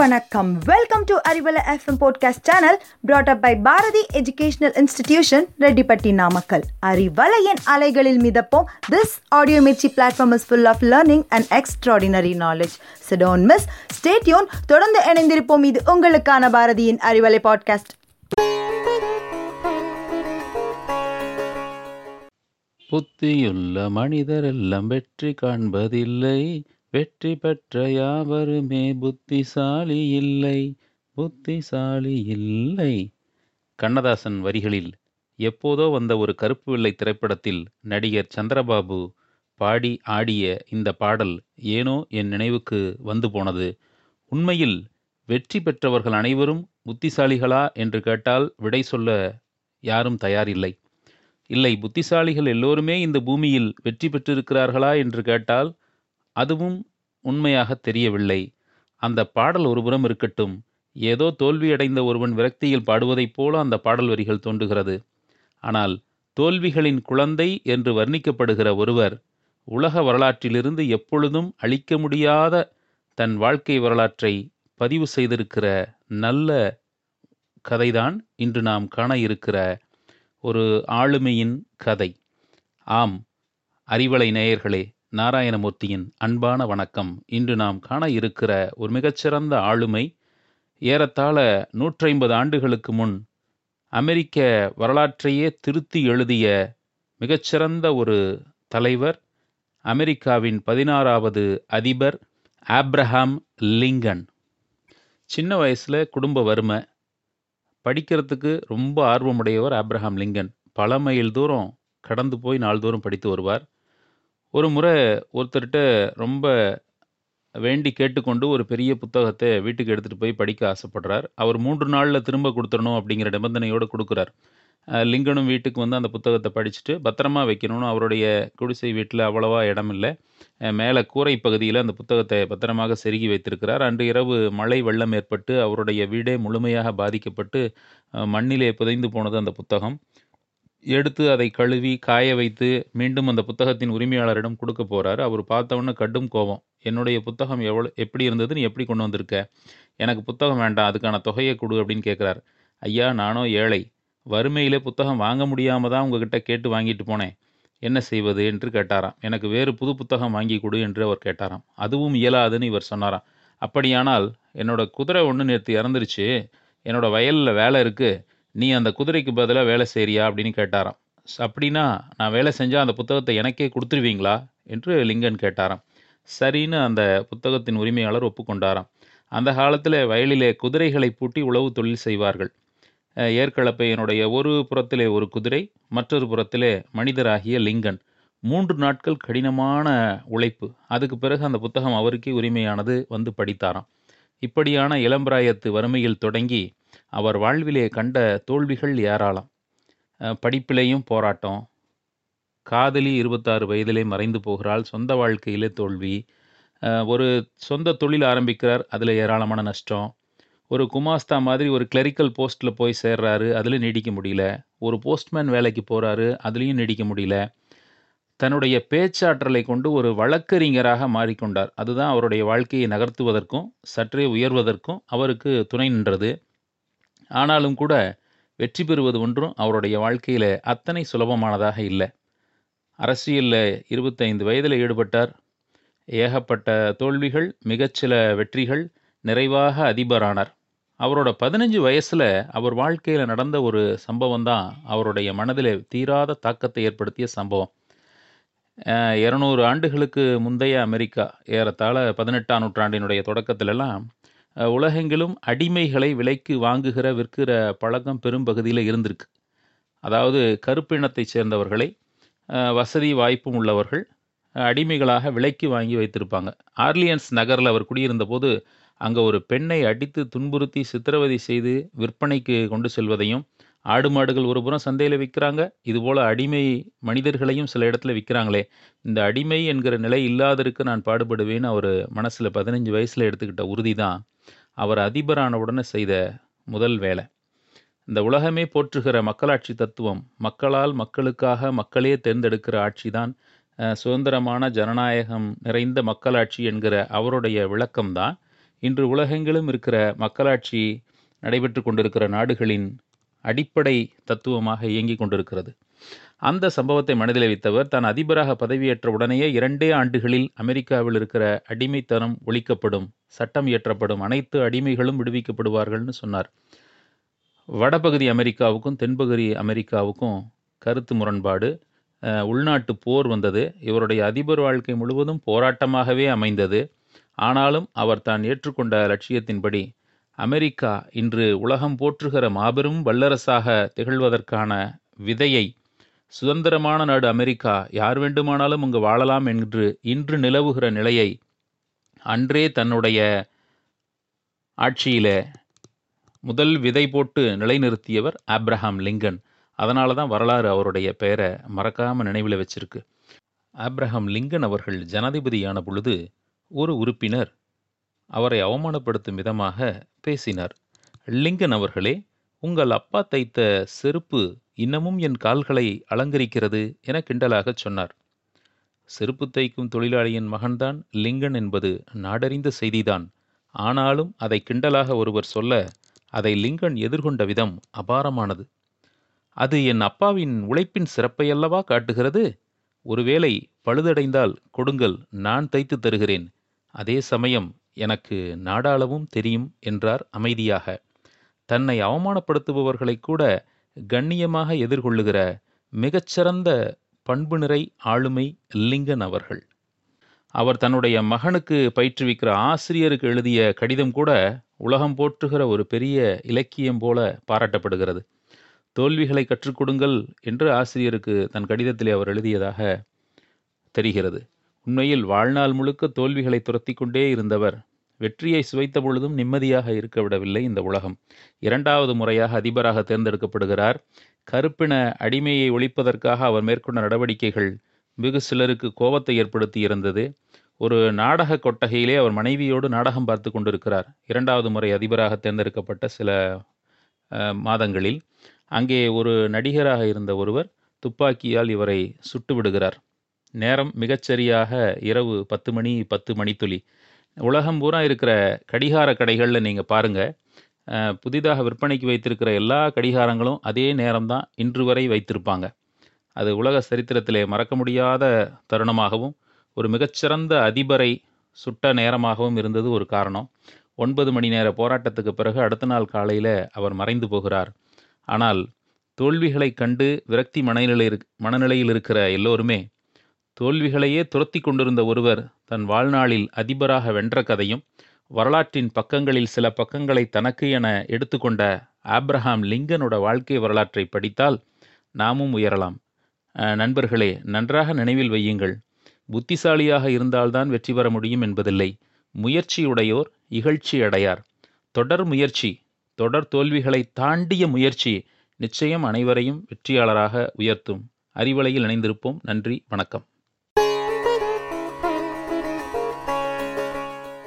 வணக்கம். Welcome to Arivalai FM podcast channel brought up by Bharathi educational institution Reddipatti Namakkal அறிவலையின் அலைகளில் மிதப்போம். This audio Mirchi platform is full of learning and extraordinary knowledge so don't miss stay tuned தொடர்ந்து இணைந்திருப்போம். இது உங்களுக்கான பாரதியின் Arivalai podcast புத்தியுள்ள மனிதரெல்லாம் வெற்றி காண்பதில்லை. வெற்றி பெற்ற யாவருமே புத்திசாலி இல்லை புத்திசாலி இல்லை. கண்ணதாசன் வரிகளில் எப்போதோ வந்த ஒரு கருப்பு வெள்ளை திரைப்படத்தில் நடிகர் சந்திரபாபு பாடி ஆடிய இந்த பாடல் ஏனோ என் நினைவுக்கு வந்து போனது. உண்மையில் வெற்றி பெற்றவர்கள் அனைவரும் புத்திசாலிகளா என்று கேட்டால் விடை சொல்ல யாரும் தயாரில்லை. இல்லை புத்திசாலிகள் எல்லோருமே இந்த பூமியில் வெற்றி பெற்றிருக்கிறார்களா என்று கேட்டால் அதுவும் உண்மையாக தெரியவில்லை. அந்த பாடல் ஒருபுறம் இருக்கட்டும். ஏதோ தோல்வியடைந்த ஒருவன் விரக்தியில் பாடுவதைப் போல அந்த பாடல் வரிகள் தோன்றுகிறது. ஆனால் தோல்விகளின் குழந்தை என்று வர்ணிக்கப்படுகிற ஒருவர் உலக வரலாற்றிலிருந்து எப்பொழுதும் அழிக்க முடியாத தன் வாழ்க்கை வரலாற்றை பதிவு செய்திருக்கிற நல்ல கதைதான் இன்று நாம் காண இருக்கிற ஒரு ஆளுமையின் கதை. ஆம் அறிவலை நேயர்களே நாராயணமூர்த்தியின் அன்பான வணக்கம். இன்று நாம் காண இருக்கிற ஒரு மிகச்சிறந்த ஆளுமை ஏறத்தாழ நூற்றைம்பது ஆண்டுகளுக்கு முன் அமெரிக்க வரலாற்றையே திருத்தி எழுதிய மிகச்சிறந்த ஒரு தலைவர் அமெரிக்காவின் பதினாறாவது அதிபர் ஆப்ரஹாம் லிங்கன். சின்ன வயசில் குடும்ப வறுமை படிக்கிறதுக்கு ரொம்ப ஆர்வமுடையவர் ஆப்ரஹாம் லிங்கன். பல மைல் தூரம் கடந்து போய் நாள்தோறும் படித்து வருவார். ஒரு முறை ஒருத்தர்கிட்ட ரொம்ப வேண்டி கேட்டுக்கொண்டு ஒரு பெரிய புத்தகத்தை வீட்டுக்கு எடுத்துகிட்டு போய் படிக்க ஆசைப்படுறார். அவர் மூன்று நாளில் திரும்ப கொடுத்துடணும் அப்படிங்கிற நிபந்தனையோடு கொடுக்குறார். லிங்கனும் வீட்டுக்கு வந்து அந்த புத்தகத்தை படிச்சுட்டு பத்திரமா வைக்கணும்னு அவருடைய குடிசை வீட்டில் அவ்வளவா இடம் இல்லை மேலே கூரை பகுதியில் அந்த புத்தகத்தை பத்திரமாக செருகி வைத்திருக்கிறார். அன்று இரவு மழை வெள்ளம் ஏற்பட்டு அவருடைய வீடே முழுமையாக பாதிக்கப்பட்டு மண்ணிலே புதைந்து போனது அந்த புத்தகம். எடுத்து அதை கழுவி காய வைத்து மீண்டும் அந்த புத்தகத்தின் உரிமையாளரிடம் கொடுக்க போகிறாரு அவர் பார்த்தவொன்னே கடும் கோபம். என்னுடைய புத்தகம் எவ்வளோ எப்படி இருந்தது? நீ எப்படி கொண்டு வந்திருக்க? எனக்கு புத்தகம் வேண்டாம். அதுக்கான தொகையை கொடு அப்படின்னு கேட்குறாரு ஐயா நானோ ஏழை. வறுமையிலே புத்தகம் வாங்க முடியாமல் தான் உங்ககிட்ட கேட்டு வாங்கிட்டு போனேன். என்ன செய்வது? என்று கேட்டாராம். எனக்கு வேறு புது புத்தகம் வாங்கி கொடு என்று அவர் கேட்டாராம். அதுவும் இயலாதுன்னு இவர் சொன்னாராம். அப்படியானால் என்னோட குதிரை ஒன்று நேற்று இறந்துருச்சு. என்னோடய வயலில் வேலை இருக்குது நீ அந்த குதிரைக்கு பதிலாக வேலை செய்கிறியா அப்படின்னு கேட்டாராம். "ஸ், அப்படின்னா நான் வேலை செஞ்சால் அந்த புத்தகத்தை எனக்கே கொடுத்துருவீங்களா? என்று லிங்கன் கேட்டாராம். சரின்னு அந்த புத்தகத்தின் உரிமையாளர் ஒப்புக்கொண்டாராம். அந்த காலத்தில் வயலிலே குதிரைகளை பூட்டி உழவு தொழில் செய்வார்கள். ஏற்களப்பையனுடைய ஒரு புறத்திலே ஒரு குதிரை மற்றொரு புறத்திலே மனிதராகிய லிங்கன். மூன்று நாட்கள் கடினமான உழைப்பு. அதுக்கு பிறகு அந்த புத்தகம் அவருக்கே உரிமையானது வந்து படித்தாராம். இப்படியான இளம்பிராயத்து வறுமையில் தொடங்கி அவர் வாழ்விலே கண்ட தோல்விகள் ஏராளம். படிப்பிலையும் படிப்பிலேயும் போராட்டம். காதலி இருபத்தாறு வயதிலே மறைந்து போகிறாள். சொந்த வாழ்க்கையிலே தோல்வி. ஒரு சொந்த தொழில் ஆரம்பிக்கிறார். அதில் ஏராளமான நஷ்டம். ஒரு குமாஸ்தா மாதிரி ஒரு கிளரிக்கல் போஸ்ட்டில் போய் சேர்றாரு. அதில் நீடிக்க முடியல. ஒரு போஸ்ட்மேன் வேலைக்கு போகிறாரு அதுலேயும் நீடிக்க முடியல. தன்னுடைய பேச்சாற்றலை கொண்டு ஒரு வழக்கறிஞராக மாறிக்கொண்டார். அதுதான் அவருடைய வாழ்க்கையை நகர்த்துவதற்கும் சற்றே உயர்வதற்கும் அவருக்கு துணை நின்றது. ஆனாலும் கூட வெற்றி பெறுவது ஒன்றும் அவருடைய வாழ்க்கையில் அத்தனை சுலபமானதாக இல்லை. அரசியலில் இருபத்தைந்து வயதில் ஈடுபட்டார். ஏகப்பட்ட தோல்விகள் மிகச்சில வெற்றிகள் நிறைவாக அதிபரானார். அவரோட பதினஞ்சு வயசில் அவர் வாழ்க்கையில் நடந்த ஒரு சம்பவம் தான் அவருடைய மனதில் தீராத தாக்கத்தை ஏற்படுத்திய சம்பவம். இரநூறு ஆண்டுகளுக்கு முந்தைய அமெரிக்கா ஏறத்தாழ பதினெட்டாம் நூற்றாண்டினுடைய தொடக்கத்திலெல்லாம் உலகெங்கிலும் அடிமைகளை விலைக்கு வாங்குகிற விற்கிற பழக்கம் பெரும்பகுதியில் இருந்திருக்கு. அதாவது கருப்பினத்தைச் சேர்ந்தவர்களை வசதி வாய்ப்பும் உள்ளவர்கள் அடிமைகளாக விலைக்கு வாங்கி வைத்திருப்பாங்க. ஆர்லியன்ஸ் நகரில் அவர் குடியிருந்த போது அங்கே ஒரு பெண்ணை அடித்து துன்புறுத்தி சித்திரவதை செய்து விற்பனைக்கு கொண்டு செல்வதையும் ஆடு மாடுகள் ஒரு புறம் சந்தையில் விற்கிறாங்க இதுபோல் அடிமை மனிதர்களையும் சில இடத்துல விற்கிறாங்களே இந்த அடிமை என்கிற நிலை இல்லாதருக்கு நான் பாடுபடுவேன்னு அவர் மனசில் பதினஞ்சு வயசில் எடுத்துக்கிட்ட உறுதி தான் அவர் அதிபரான உடனே செய்த முதல் வேலை. இந்த உலகமே போற்றுகிற மக்களாட்சி தத்துவம். மக்களால் மக்களுக்காக மக்களே தேர்ந்தெடுக்கிற ஆட்சி தான் சுதந்திரமான ஜனநாயகம் நிறைந்த மக்களாட்சி என்கிற அவருடைய விளக்கம்தான். இன்று உலகெங்கிலும் இருக்கிற மக்களாட்சி நடைபெற்று கொண்டிருக்கிற நாடுகளின் அடிப்படை தத்துவமாக இயங்கிக் கொண்டிருக்கிறது. அந்த சம்பவத்தை மனதில் வைத்தவர் தான் அதிபராக பதவியேற்ற உடனேயே இரண்டே ஆண்டுகளில் அமெரிக்காவில் இருக்கிற அடிமைத்தனம் ஒழிக்கப்படும் சட்டம் இயற்றப்படும் அனைத்து அடிமைகளும் விடுவிக்கப்படுவார்கள்னு சொன்னார். வடபகுதி அமெரிக்காவுக்கும் தென்பகுதி அமெரிக்காவுக்கும் கருத்து முரண்பாடு உள்நாட்டு போர் வந்தது. இவருடைய அதிபர் வாழ்க்கை முழுவதும் போராட்டமாகவே அமைந்தது. ஆனாலும் அவர் தான் ஏற்றுக்கொண்ட லட்சியத்தின்படி அமெரிக்கா இன்று உலகம் போற்றுகிற மாபெரும் வல்லரசாக திகழ்வதற்கான விதையை சுதந்திரமான நாடு அமெரிக்கா யார் வேண்டுமானாலும் அங்கு வாழலாம் என்று இன்று நிலவுகிற நிலையை அன்றே தன்னுடைய ஆட்சியிலே முதல் விதை போட்டு நிலைநிறுத்தியவர் ஆப்ரஹாம் லிங்கன். அதனால தான் வரலாறு அவருடைய பெயரை மறக்காம நினைவில் வச்சிருக்கு. ஆப்ரஹாம் லிங்கன் அவர்கள் ஜனாதிபதியான பொழுது ஒரு உறுப்பினர் அவரை அவமானப்படுத்தும் விதமாக பேசினார். லிங்கன் அவர்களே உங்கள் அப்பா தைத்த செருப்பு இன்னமும் என் கால்களை அலங்கரிக்கிறது என கிண்டலாகச் சொன்னார். செருப்பு தைக்கும் தொழிலாளியின் மகன்தான் லிங்கன் என்பது நாடறிந்த செய்திதான். ஆனாலும் அதை கிண்டலாக ஒருவர் சொல்ல அதை லிங்கன் எதிர்கொண்ட விதம் அபாரமானது. அது என் அப்பாவின் உழைப்பின் சிறப்பையல்லவா காட்டுகிறது? ஒருவேளை பழுதடைந்தால் கொடுங்கள் நான் தைத்து தருகிறேன். அதே சமயம் எனக்கு நாடாளவும் தெரியும் என்றார் அமைதியாக. தன்னை அவமானப்படுத்துபவர்களை கூட கண்ணியமாக எதிர்கொள்ளுகிற மிகச்சிறந்த பண்பு நிறை ஆளுமை லிங்கன் அவர்கள். அவர் தன்னுடைய மகனுக்கு பயிற்றுவிக்கிற ஆசிரியருக்கு எழுதிய கடிதம் கூட உலகம் போற்றுகிற ஒரு பெரிய இலக்கியம் போல பாராட்டப்படுகிறது. தோல்விகளை கற்றுக் கொடுங்கள் என்று ஆசிரியருக்கு தன் கடிதத்திலே அவர் எழுதியதாக தெரிகிறது. உண்மையில் வாழ்நாள் முழுக்க தோல்விகளை துரத்தி கொண்டே இருந்தவர் வெற்றியை சுவைத்த பொழுதும் நிம்மதியாக இருக்க விடவில்லை இந்த உலகம். இரண்டாவது முறையாக அதிபராக தேர்ந்தெடுக்கப்படுகிறார். கருப்பின அடிமையை ஒழிப்பதற்காக அவர் மேற்கொண்ட நடவடிக்கைகள் வெகு சிலருக்கு கோபத்தை ஏற்படுத்தி இருந்தது. ஒரு நாடக கொட்டகையிலே அவர் மனைவியோடு நாடகம் பார்த்து கொண்டிருக்கிறார். இரண்டாவது முறை அதிபராக தேர்ந்தெடுக்கப்பட்ட சில மாதங்களில். அங்கே ஒரு நடிகராக இருந்த ஒருவர் துப்பாக்கியால் இவரை சுட்டு விடுகிறார் நேரம் மிகச்சரியாக இரவு பத்து மணி பத்து மணித்துளி. உலகம் பூரா இருக்கிற கடிகார கடைகளில் நீங்கள் பாருங்கள் புதிதாக விற்பனைக்கு வைத்திருக்கிற எல்லா கடிகாரங்களும் அதே நேரம்தான் இன்று வரை வைத்திருப்பாங்க. அது உலக சரித்திரத்திலே மறக்க முடியாத தருணமாகவும் ஒரு மிகச்சிறந்த அதிபரை சுட்ட நேரமாகவும் இருந்தது ஒரு காரணம். ஒன்பது மணி நேர போராட்டத்துக்கு பிறகு அடுத்த நாள் காலையில் அவர் மறைந்து போகிறார். ஆனால் தோல்விகளைக் கண்டு விரக்தி மனநிலை மனநிலையில் இருக்கிற எல்லோருமே தோல்விகளையே துரத்தி கொண்டிருந்த ஒருவர் தன் வாழ்நாளில் அதிபராக வென்ற கதையும் வரலாற்றின் பக்கங்களில் சில பக்கங்களை தனக்கு என எடுத்துக்கொண்ட ஆப்ரஹாம் லிங்கனோட வாழ்க்கை வரலாற்றை படித்தால் நாமும் உயரலாம். நண்பர்களே நன்றாக நினைவில் வையுங்கள். புத்திசாலியாக இருந்தால்தான் வெற்றி பெற முடியும் என்பதில்லை. முயற்சியுடையோர் இகழ்ச்சி அடையார். தொடர் முயற்சி தொடர் தோல்விகளை தாண்டிய முயற்சி நிச்சயம் அனைவரையும் வெற்றியாளராக உயர்த்தும். அறிவலையில் இணைந்திருப்போம். நன்றி வணக்கம்.